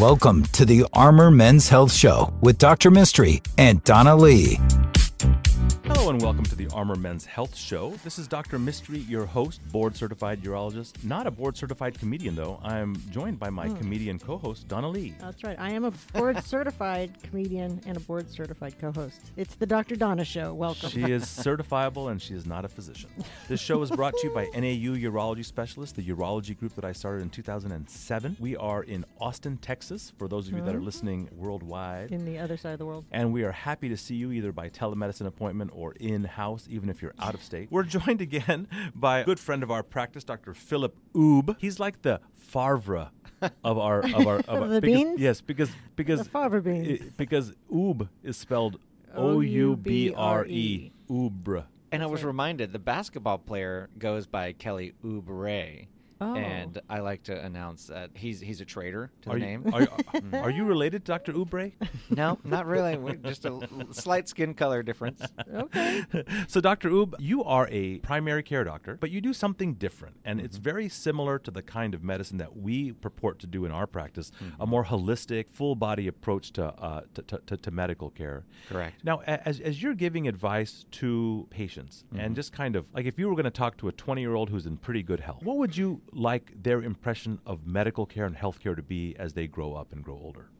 Welcome to the Armor Men's Health Show with Dr. Mistry and Donna Lee. And welcome to the Armor Men's Health Show. This is Dr. Mistry, your host, board certified urologist. Not a board certified comedian, though. I'm joined by my hmm. comedian co host, Donna Lee. That's right. I am a board certified comedian and a board certified co host. It's the Dr. Donna Show. Welcome. She is certifiable and she is not a physician. This show is brought to you by NAU Urology Specialists, the urology group that I started in 2007. We are in Austin, Texas, for those of you that are hmm? listening worldwide. In the other side of the world. And we are happy to see you either by telemedicine appointment or in house, even if you're out of state. We're joined again by a good friend of our practice, Dr. Philip Oubre. He's like the Favre of our of our Of our- the because- beans? Yes, because because The Favre beans. i- because Oubre is spelled O U B R E. Oobre. And I was right. reminded the basketball player goes by Kelly Oubre. Oh. And I like to announce that he's he's a traitor to Are the you, name. are, you- are you related to Dr. Oubre? no, not really. We're just a slight skin color difference. Okay. so, Dr. Oubre, you are a primary care doctor, but you do something different. And it's mm-hmm. very similar to the kind of medicine that we purport to do in our practice a mm-hmm. more holistic, full body approach to, uh, to, to, to, to medical care. Correct. Now, as, as you're giving advice to patients and mm-hmm. just kind of like if you were going to talk to a 20 year old who's in pretty good health, what would you like their impression of medical care and healthcare to be as they grow up and grow older?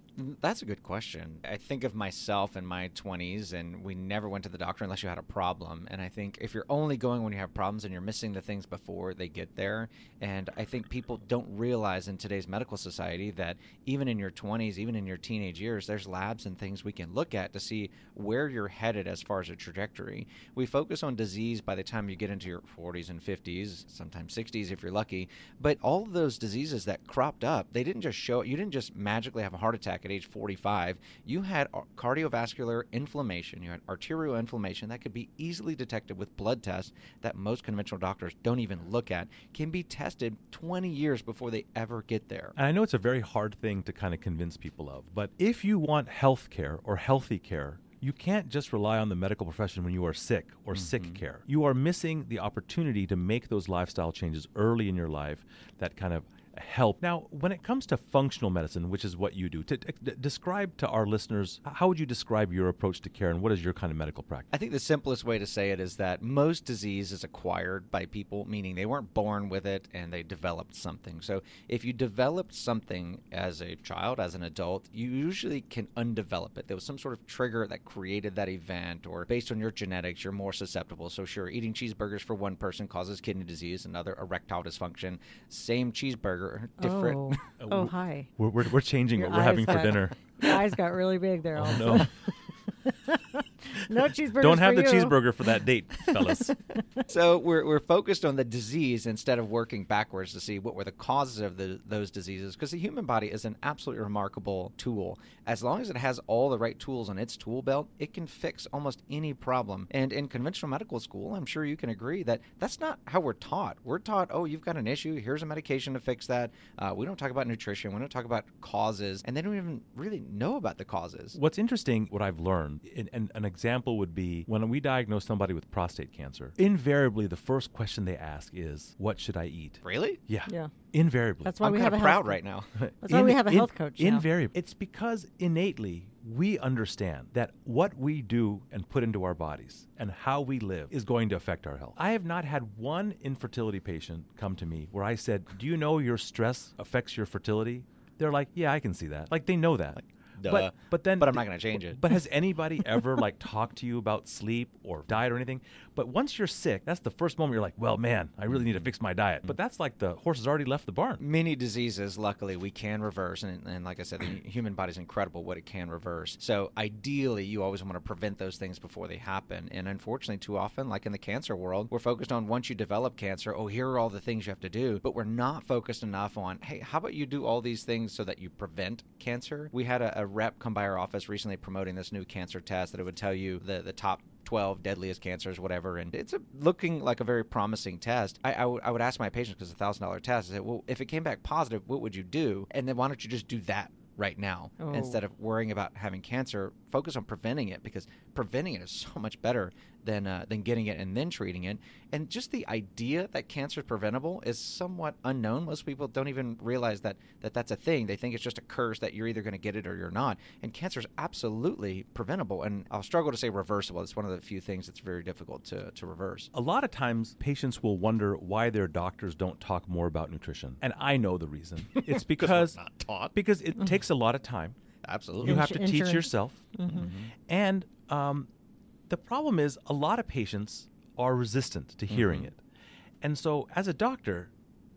That's a good question. I think of myself in my 20s, and we never went to the doctor unless you had a problem. And I think if you're only going when you have problems and you're missing the things before they get there, and I think people don't realize in today's medical society that even in your 20s, even in your teenage years, there's labs and things we can look at to see where you're headed as far as a trajectory. We focus on disease by the time you get into your 40s and 50s, sometimes 60s if you're lucky. But all of those diseases that cropped up, they didn't just show you didn't just magically have a heart attack at age 45. You had cardiovascular inflammation, you had arterial inflammation that could be easily detected with blood tests that most conventional doctors don't even look at, can be tested 20 years before they ever get there. And I know it's a very hard thing to kind of convince people of, but if you want health care or healthy care, you can't just rely on the medical profession when you are sick or sick mm-hmm. care. You are missing the opportunity to make those lifestyle changes early in your life that kind of help. Now, when it comes to functional medicine, which is what you do, to, d- describe to our listeners how would you describe your approach to care and what is your kind of medical practice? I think the simplest way to say it is that most disease is acquired by people, meaning they weren't born with it and they developed something. So if you developed something as a child, as an adult, you usually can undevelop it. There was some sort of trigger that created that event, or based on your genetics, you're more susceptible. So, sure, eating cheeseburgers for one person causes kidney disease, another erectile dysfunction. Same cheeseburger, different. Oh, uh, oh hi. We're, we're, we're changing Your what we're having eyes for dinner. Your eyes got really big there. all of a No. sudden. no cheeseburgers. Don't have for the you. cheeseburger for that date, fellas. so we're, we're focused on the disease instead of working backwards to see what were the causes of the, those diseases because the human body is an absolutely remarkable tool as long as it has all the right tools on its tool belt it can fix almost any problem and in conventional medical school i'm sure you can agree that that's not how we're taught we're taught oh you've got an issue here's a medication to fix that uh, we don't talk about nutrition we don't talk about causes and they don't even really know about the causes What's interesting, what I've learned, and, and an example would be when we diagnose somebody with prostate cancer, invariably the first question they ask is, What should I eat? really Yeah. Yeah. Invariably. That's why i'm we kind have of a proud health right now That's why we have a health coach now. Invariably. It's because innately we understand that what we do and put into our bodies and how we live is going to affect our health. I have not had one infertility patient come to me where I said, Do you know your stress affects your fertility? They're like, Yeah, I can see that. Like they know that. Duh. But, but then But I'm not gonna change it. But has anybody ever like talked to you about sleep or diet or anything? But once you're sick, that's the first moment you're like, well, man, I really need to fix my diet. But that's like the horse has already left the barn. many diseases luckily we can reverse and, and like i said the human body's incredible what it can reverse so ideally you always want to prevent those things before they happen and unfortunately too often like in the cancer world we're focused on once you develop cancer oh here are all the things you have to do but we're not focused enough on hey how about you do all these things so that you prevent cancer we had a, a rep come by our office recently promoting this new cancer test that it would tell you the, the top 12 deadliest cancers, whatever. And it's a, looking like a very promising test. I, I, w- I would ask my patients because it's a thousand dollar test. I said, well, if it came back positive, what would you do? And then why don't you just do that right now Oh. instead of worrying about having cancer? Focus on preventing it because preventing it is so much better than uh, than getting it and then treating it. And just the idea that cancer is preventable is somewhat unknown. Most people don't even realize that, that that's a thing. They think it's just a curse that you're either going to get it or you're not. And cancer is absolutely preventable. And I'll struggle to say reversible. It's one of the few things that's very difficult to, to reverse. A lot of times, patients will wonder why their doctors don't talk more about nutrition, and I know the reason. It's because not taught. because it takes a lot of time. Absolutely. You have to Insu- teach insurance. yourself, and um, the problem is a lot of patients are resistant to hearing mm-hmm. it, and so as a doctor.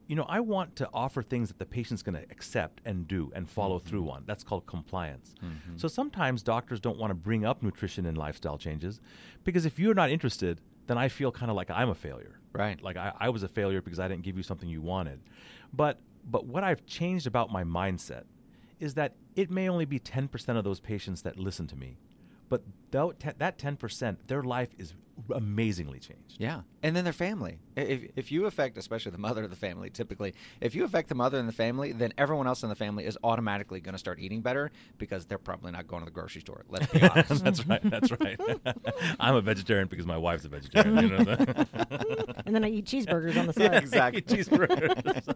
You know, I want to offer things that the patient's going to accept and do and follow through mm-hmm. on. That's called compliance. Mm-hmm. So sometimes doctors don't want to bring up nutrition and lifestyle changes because if you're not interested, then I feel kind of like I'm a failure. Right. Like I, I was a failure because I didn't give you something you wanted. But but what I've changed about my mindset is that it may only be 10% of those patients that listen to me, but tho- that 10%, their life is amazingly changed. Yeah, and then their family. If, if you affect, especially the mother of the family, typically, if you affect the mother in the family, then everyone else in the family is automatically going to start eating better because they're probably not going to the grocery store. Let's be honest. that's right. That's right. I'm a vegetarian because my wife's a vegetarian. You know? And then I eat cheeseburgers on the side. exactly. cheeseburgers.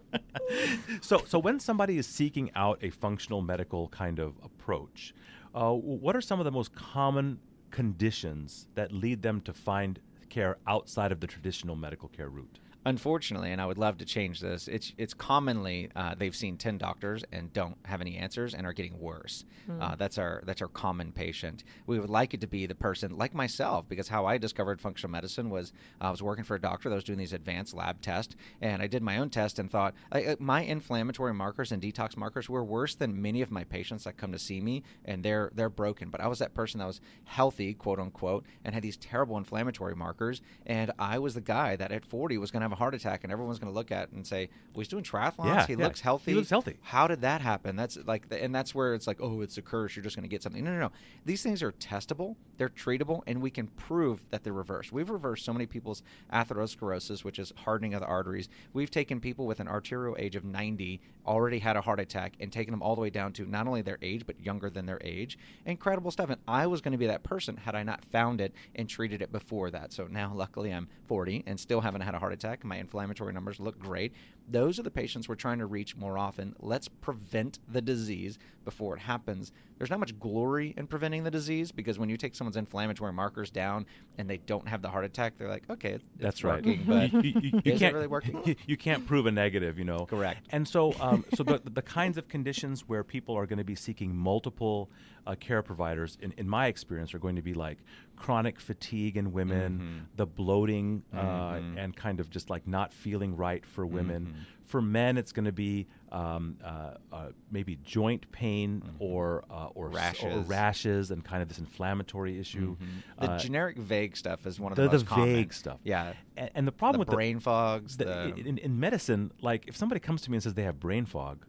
so, so when somebody is seeking out a functional medical kind of approach, uh, what are some of the most common conditions that lead them to find care outside of the traditional medical care route? Unfortunately, and I would love to change this, it's it's commonly uh, they've seen ten doctors and don't have any answers and are getting worse. Uh, that's our that's our common patient. We would like it to be the person like myself because how I discovered functional medicine was I was working for a doctor that was doing these advanced lab tests, and I did my own test and thought I, uh, my inflammatory markers and detox markers were worse than many of my patients that come to see me, and they're they're broken. But I was that person that was healthy, quote unquote, and had these terrible inflammatory markers, and I was the guy that at 40 was going to have a heart attack, and everyone's going to look at it and say, "Well, he's doing triathlons. Yeah, he yeah. looks healthy. He looks healthy." How did that happen? That's like, and that's where it's like, oh, it's a curse. You're just going to get something. No, no, no. These things are testable. They're treatable, and we can prove that they're reversed. We've reversed so many people's atherosclerosis, which is hardening of the arteries. We've taken people with an arterial age of 90, already had a heart attack, and taken them all the way down to not only their age but younger than their age. Incredible stuff. And I was going to be that person had I not found it and treated it before that. So now, luckily, I'm 40 and still haven't had a heart attack. My inflammatory numbers look great. Those are the patients we're trying to reach more often. Let's prevent the disease before it happens. There's not much glory in preventing the disease because when you take someone's inflammatory markers down and they don't have the heart attack, they're like, okay, it's That's right. working, but you, you- you- is can't it really working? You, you can't prove a negative, you know. Correct. And so, um, so the, the kinds of conditions where people are going to be seeking multiple uh, care providers, in, in my experience, are going to be like chronic fatigue in women, the bloating, uh, and kind of just like not feeling right for women. For men, it's going to be um, uh, uh, maybe joint pain or uh, or, s- or Rashes. rashes and kind of this inflammatory issue. The Uh, generic vague stuff is one of the, the, the most common. vague stuff. Yeah. And, and the problem with the with brain fogs. the, The, in, in medicine, like if somebody comes to me and says they have brain fog,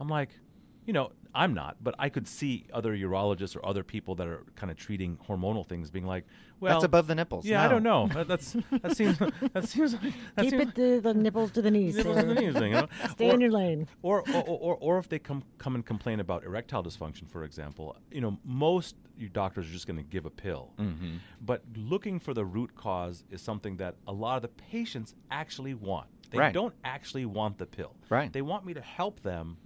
I'm like, you know, I'm not, but I could see other urologists or other people that are kind of treating hormonal things being like, well, that's above the nipples. Yeah, I don't know. That, that's that seems that seems like that Keep seems, it to the nipples to the knees. nipples in the knees thing, you know? Stay or, in your lane. or, or, or, or if they come come and complain about erectile dysfunction, for example, you know, most you doctors are just going to give a pill. Mm-hmm. But looking for the root cause is something that a lot of the patients actually want. They Right. don't actually want the pill. Right. They want me to help them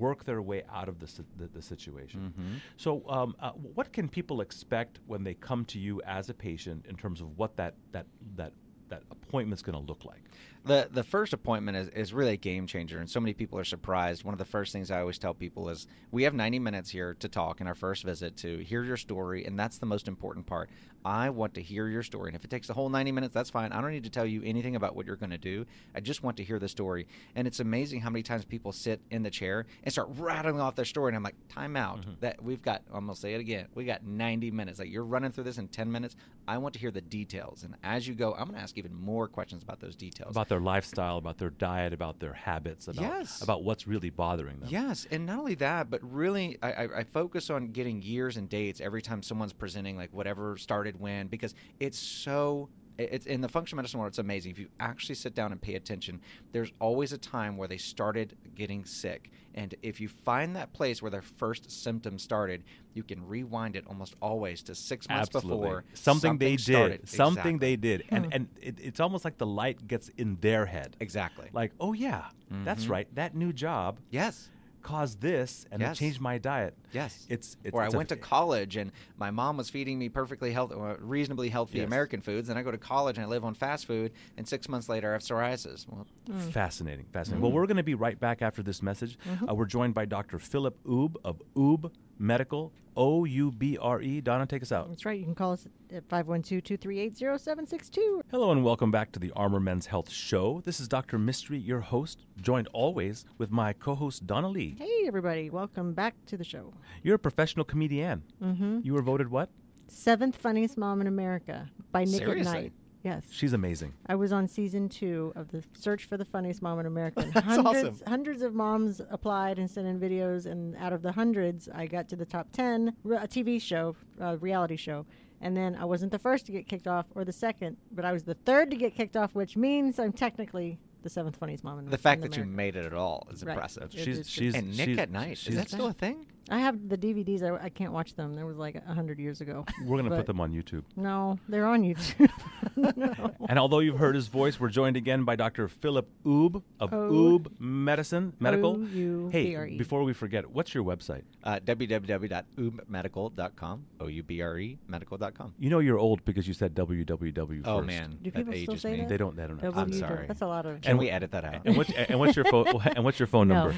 work their way out of the, si- the, the situation. Mm-hmm. So, um, uh, what can people expect when they come to you as a patient in terms of what that that that that appointment's going to look like? The the first appointment is, is really a game changer and so many people are surprised. One of the first things i always tell people is we have 90 minutes here to talk in our first visit to hear your story and that's the most important part. I want to hear your story and if it takes the whole 90 minutes that's fine. I don't need to tell you anything about what you're going to do. I just want to hear the story. And it's amazing how many times people sit in the chair and start rattling off their story and i'm like time out. Mm-hmm. That we've got i'm going to say it again we got 90 minutes. Like you're running through this in 10 minutes. I want to hear the details and as you go i'm going to ask even more questions about those details. About their lifestyle, about their diet, about their habits, about Yes. about what's really bothering them. Yes, and not only that, but really, I, I, I focus on getting years and dates every time someone's presenting, like whatever started when, because it's so it's in the functional medicine world. It's amazing if you actually sit down and pay attention. There's always a time where they started getting sick, and if you find that place where their first symptom started, you can rewind it almost always to six months Absolutely. before something, they did. Something Exactly. they did. And and it, it's almost like the light gets in their head. exactly Like, oh yeah, that's Mhm. right. That new job yes. Caused this and Yes. it changed my diet. Yes. It's, it's or it's I a- went to college and my mom was feeding me perfectly healthy, reasonably healthy Yes. American foods. And I go to college and I live on fast food, and six months later I have psoriasis. Well, Fascinating, fascinating. Mm-hmm. Well, we're going to be right back after this message. Uh, we're joined by Dr. Philip Oubre of Oubre Medical, O U B R E. Donna, take us out. That's right. You can call us at 512 238 0762. Hello and welcome back to the Armor Men's Health Show. This is Dr. Mistry, your host, joined always with my co-host Donna Lee. Hey, everybody. Welcome back to the show. You're a professional comedian. Mm-hmm. You were voted what? Seventh Funniest Mom in America by Nick Seriously? at Nite. Yes. She's amazing. I was on season two of the Search for the Funniest Mom in America. and That's hundreds, awesome. hundreds of moms applied and sent in videos, and out of the hundreds, I got to the top ten. re- A TV show, a reality show, and then I wasn't the first to get kicked off or the second, but I was the third to get kicked off, which means I'm technically the seventh funniest mom in the fact in that you made it at all is Right. impressive. It She's is she's and Nick she's- at Nite, is that still a thing? I have the DVDs. I, I can't watch them. There was like a hundred years ago. We're going to put them on YouTube. No, they're on YouTube. no. And although you've heard his voice, we're joined again by Dr. Philip Oubre of O- Oubre Medicine Medical. O-U-B-R-E. Hey, before we forget, what's your website? Uh, www.oubremedical.com. O U B R E medical.com. You know you're old because you said www Oh first. man, Do that people still ages say me. that? They don't. They don't. Know. W- sorry. That's a lot of. Can And we edit that out? And what's and what's your phone and what's your phone No. number?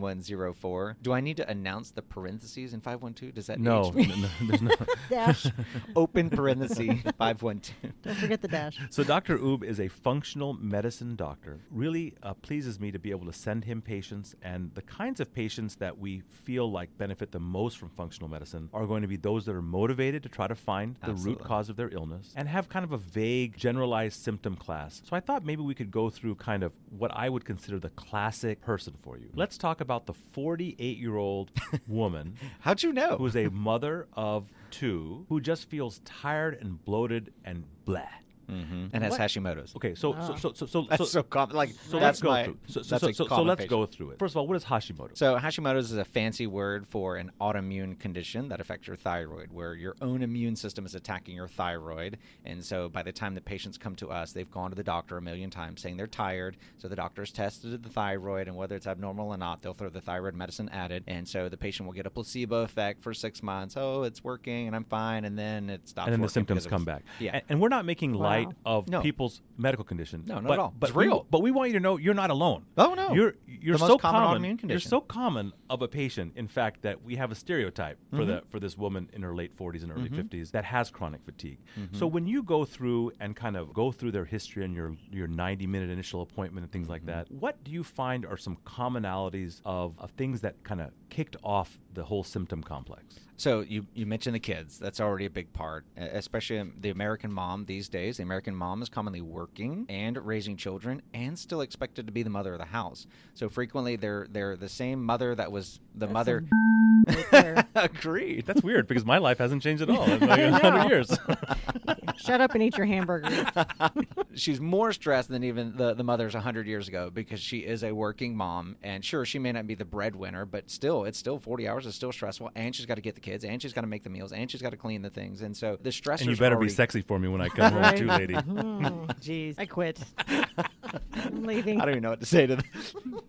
512-829-1104. Do I need to announce the parentheses in 512? Does that No, age me? no, no, there's no. Dash. Open parenthesis 512. Don't forget the dash. So Dr. Oubre is a functional medicine doctor. Really uh, pleases me to be able to send him patients, and the kinds of patients that we feel like benefit the most from functional medicine are going to be those that are motivated to try to find the root cause of their illness and have kind of a vague, generalized symptom class. So I thought maybe we could go through kind of what I would consider the classic person for you. Let's talk about the 48 year old woman How'd you know? who is a mother of two who just feels tired and bloated and blah. Mhm. And has What? Hashimoto's. Okay, so Ah. so so so so, That's so, common. Like so that's let's go my, through. So so that's so, so, so let's patient. go through it. First of all, what is Hashimoto's? So Hashimoto's is a fancy word for an autoimmune condition that affects your thyroid, where your own immune system is attacking your thyroid. And so by the time the patients come to us, they've gone to the doctor a million times saying they're tired. So the doctor's tested the thyroid, and whether it's abnormal or not, they'll throw the thyroid medicine at it. And so the patient will get a placebo effect for six months. Oh, it's working, and I'm fine. And then it stops. and then the symptoms come back. Yeah. And, and we're not making light Wow. of No. people's medical condition. No, not but, at all. But It's we- real. but we want you to know you're not alone. Oh, no. You're you're The so most common autoimmune You're condition. so common of a patient, in fact, that we have a stereotype for Mm-hmm. the for this woman in her late 40s and early 50s that has chronic fatigue. Mm-hmm. So when you go through and kind of go through their history and your your 90 minute initial appointment and things like Mm-hmm. that, what do you find are some commonalities of, of things that kind of kicked off the whole symptom complex? So you, you mentioned the kids. That's already a big part, especially um, the American mom these days. The American mom is commonly working and raising children and still expected to be the mother of the house. So frequently they're they're the same mother that was the That's mother. some right there. Agreed. That's weird because my life hasn't changed at all in like I 100 years. Shut up and eat your hamburger. She's more stressed than even the, the mothers 100 years ago because she is a working mom. And sure, she may not be the breadwinner, but still, it's still 40 hours. It's still stressful. And she's got to get the kids, and she's got to make the meals, and she's got to clean the things. And so the stress and you better be sexy for me when I come home too, lady. Jeez, I quit. I'm leaving. I don't even know what to say to them.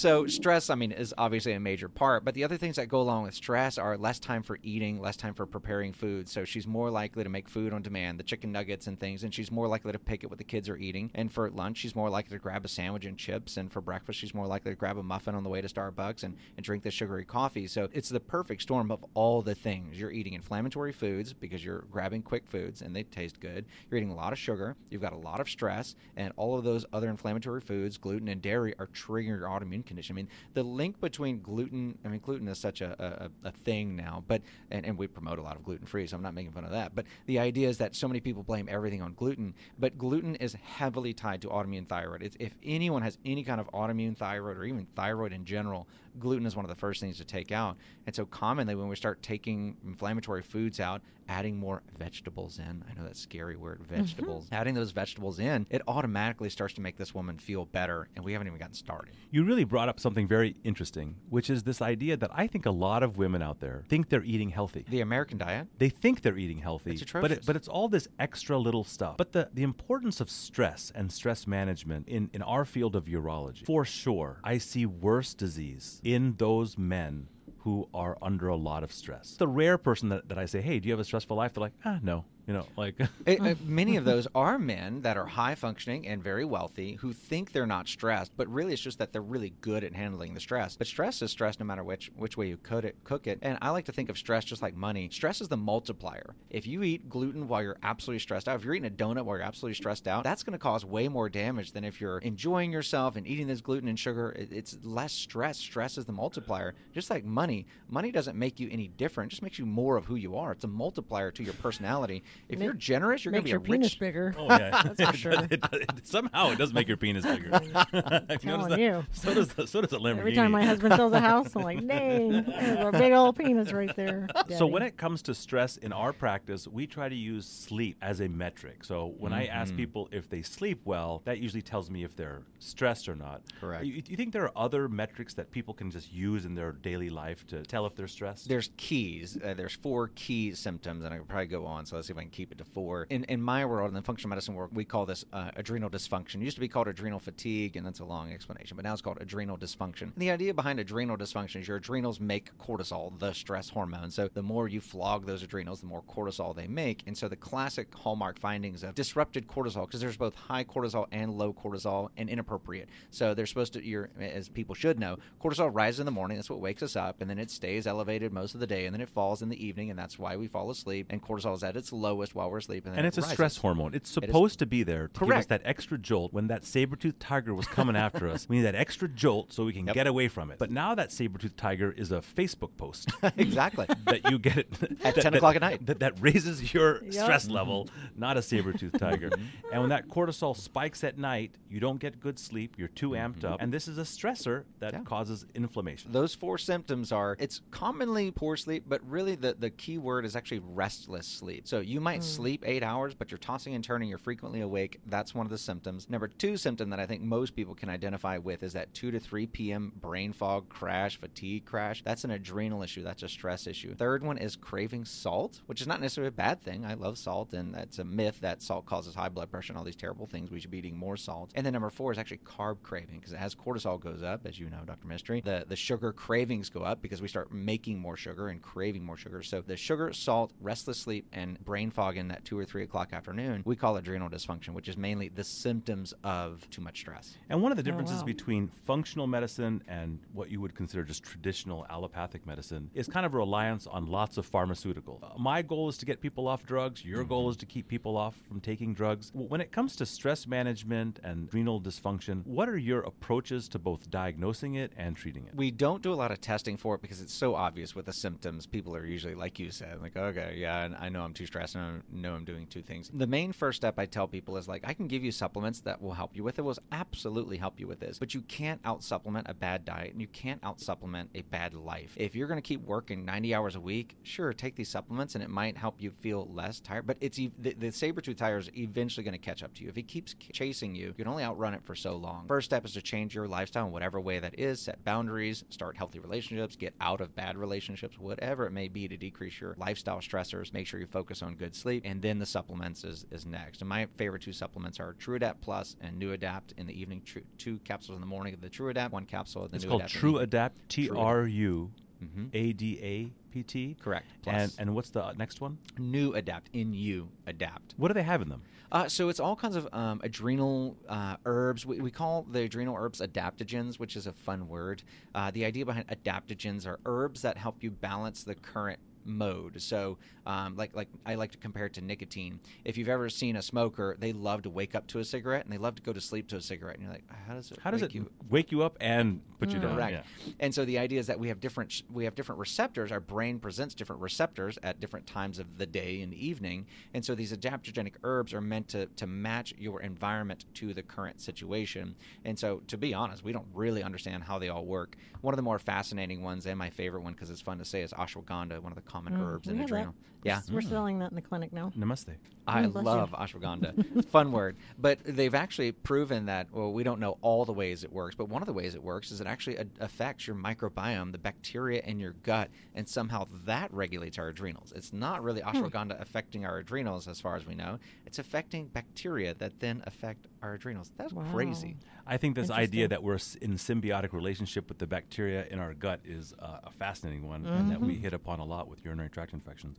So stress, I mean, is obviously a major part, but the other things that go along with stress are less time for eating, less time for preparing food. So she's more likely to make food on demand, the chicken nuggets and things, and she's more likely to pick it what the kids are eating. And for lunch, she's more likely to grab a sandwich and chips, and for breakfast, she's more likely to grab a muffin on the way to Starbucks and, and drink the sugary coffee. So it's the perfect storm of all the things. You're eating inflammatory foods because you're grabbing quick foods and they taste good. You're eating a lot of sugar. You've got a lot of stress, and all of those other inflammatory foods, gluten and dairy, are triggering your autoimmune condition. I mean, the link between gluten, I mean, gluten is such a, a, a thing now, but, and, and we promote a lot of gluten free, so I'm not making fun of that. But the idea is that so many people blame everything on gluten, but gluten is heavily tied to autoimmune thyroid. It's, if anyone has any kind of autoimmune thyroid or even thyroid in general, gluten is one of the first things to take out. And so commonly when we start taking inflammatory foods out, adding more vegetables in, I know that's scary word, Mm-hmm. vegetables, adding those vegetables in, it automatically starts to make this woman feel better. And we haven't even gotten started. You really brought up something very interesting, which is this idea that I think a lot of women out there think they're eating healthy. The American diet, They think they're eating healthy, It's but it, atrocious. but it's all this extra little stuff. But the, the importance of stress and stress management in, in our field of urology, for sure, I see worse disease in those men who are under a lot of stress. The rare person that, that I say, hey, do you have a stressful life? They're like, ah, no. You know, like It- uh, many of those are men that are high functioning and very wealthy who think they're not stressed, but really it's just that they're really good at handling the stress. But stress is stress no matter which which way you cook it. Cook it, and I like to think of stress just like money. Stress is the multiplier. If you eat gluten while you're absolutely stressed out, if you're eating a donut while you're absolutely stressed out, that's going to cause way more damage than if you're enjoying yourself and eating this gluten and sugar. It- It's less stress. Stress is the multiplier. Just like money, money doesn't make you any different. It just makes you more of who you are. It's a multiplier to your personality. If Ma- you're generous, you're going to be your a penis rich bigger. Oh yeah, That's for sure. It- it- it- somehow it does make your penis bigger. Have you telling that? you. So does the, so does a Lamborghini. Every time my husband sells a house, I'm like, dang, there's a big old penis right there. So when it comes to stress in our practice, we try to use sleep as a metric. So when I Mm-hmm. ask people if they sleep well, that usually tells me if they're stressed or not. Correct. You, you think there are other metrics that people can just use in their daily life to tell if they're stressed? There's keys. Uh, there's four key symptoms, and I could probably go on. So let's see if I can keep it to four. In in my world, in the functional medicine world, we call this uh, adrenal dysfunction. It used to be called adrenal fatigue, and that's a long explanation, but now it's called adrenal dysfunction. And the idea behind adrenal dysfunction is your adrenals make cortisol, the stress hormone. So the more you flog those adrenals, the more cortisol they make. And so the classic hallmark findings of disrupted cortisol, because there's both high cortisol and low cortisol, and inappropriate. So they're supposed to, you're, as people should know, cortisol rises in the morning. That's what wakes us up, and then it stays elevated most of the day, and then it falls in the evening, and that's why we fall asleep. And cortisol is at its lowest while we're asleep, and, then and it it's a rises. stress hormone. It's It is. supposed to be there to give us that extra jolt when that saber-toothed tiger was coming after us. We need that extra jolt so we can Yep. get away from it. But now that saber-toothed tiger is a Facebook post. exactly. that you get it At that- 10 that- o'clock at night. That, that raises your Yup. stress mm-hmm. level, not a saber tooth tiger. Mm-hmm. and when that cortisol spikes at night, you don't get good sleep. You're too amped mm-hmm. up, and this is a stressor that Yeah. causes inflammation. Those four symptoms are it's commonly poor sleep, but really the, the key word is actually restless sleep. So you might mm. sleep eight hours, but you're tossing and turning, you're frequently awake. That's one of the symptoms. Number two symptom that I think most people can identify with is that 2 to 3 p.m. brain fog crash, fatigue crash. That's an adrenal issue, that's a stress issue. Third one is craving salt, which is not necessarily a bad thing. I love salt, and that's a myth that salt causes high blood pressure and all these terrible things. We should be eating more salt. And then number four is actually carb craving, because as it has cortisol goes up, as you know, Dr. Mistry, the, the sugar cravings go up because we start making more sugar and craving more sugar. So the sugar, salt, restless sleep, and brain fog in that two or three o'clock afternoon, we call adrenal dysfunction, which is mainly the symptoms of too much stress. And one of the differences wow. between functional medicine and what you would consider just traditional allopathic medicine is kind of reliance on lots of pharmaceutical. Uh, my goal is to get people off drugs. Your goal is to keep people off from taking drugs. When it comes to stress management and adrenal dysfunction, what are your approaches to both diagnosing it and treating it? We don't do a lot of testing for it because it's so obvious with the symptoms. People are usually, like you said, like, okay, yeah, and I know I'm too stressed and I know I'm doing two things. The main first step I tell people is like, I can give you supplements that will help you with it, will absolutely help you with this, but you can't out supplement a bad diet and you can't out supplement a bad life. If you're going to keep working 90 hours a week, sure, take these supplements and it might help you feel less tired, but it's the, the saber tooth tiger is eventually going to catch up to you. If he keeps chasing you, you can only outrun it for so long. First step is to change your lifestyle in whatever way that is, set boundaries, start healthy relationships, get out of bad relationships, whatever it may be to decrease your lifestyle stressors. Make sure you focus on good sleep, and then the supplements is, is next. And my favorite two supplements are TruAdapt Plus and New Adapt in the evening. True, two capsules in the morning of the TruAdapt, one capsule of the It's New called Adapt. in the True evening. Adapt, T R U Mhm. A D A P T. Correct. And, Plus. and what's the uh, next one? New Adapt in you Adapt. What do they have in them? Uh, so it's all kinds of um, adrenal uh, herbs. We, we call the adrenal herbs adaptogens, which is a fun word. Uh, the idea behind adaptogens are herbs that help you balance the current mode. So, um, like like I like to compare it to nicotine. If you've ever seen a smoker, they love to wake up to a cigarette and they love to go to sleep to a cigarette. And you're like, how does it? How does wake it You? wake you up and put you down? Correct. Yeah. And so the idea is that we have different sh- we have different receptors. Our brain presents different receptors at different times of the day and evening. And so these adaptogenic herbs are meant to to match your environment to the current situation. And so to be honest, we don't really understand how they all work. One of the more fascinating ones and my favorite one because it's fun to say is ashwagandha, one of the common herbs Mm, we in have that. adrenal. Yeah. We're selling that in the clinic now. Namaste. I Mm, bless you. love ashwagandha. Fun word. But they've actually proven that, well, we don't know all the ways it works, but one of the ways it works is it actually a- affects your microbiome, the bacteria in your gut, and somehow that regulates our adrenals. It's not really Hmm. ashwagandha affecting our adrenals, as far as we know. It's affecting bacteria that then affect our adrenals. That's Wow. crazy. I think this idea that we're in symbiotic relationship with the bacteria in our gut is uh, a fascinating one, and that we Mm-hmm. hit upon a lot with urinary tract infections.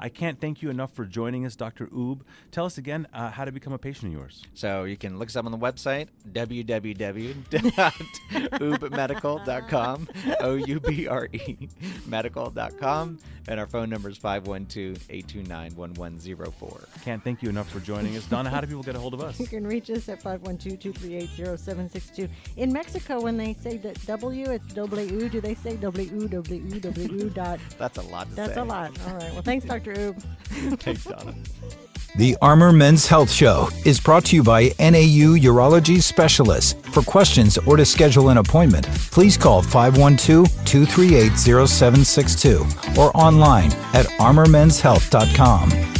I can't thank you enough for joining us, Dr. Oubre. Tell us again uh, how to become a patient of yours. So you can look us up on the website, www.oubremedical.com, O-U-B-R-E, medical.com, and our phone number is 512-829-1104. Can't thank you enough for joining us. Donna, how do people get a hold of us? You can reach us at 512-238-0762. In Mexico, when they say that W, it's W. Do they say W, W, W dot? That's a lot to That's say. a lot. All right. Well, thanks, Dr. Oubre. Thanks, Donna. The Armor Men's Health Show is brought to you by NAU Urology Specialists. For questions or to schedule an appointment, please call 512 238 0762 or online at armormenshealth.com.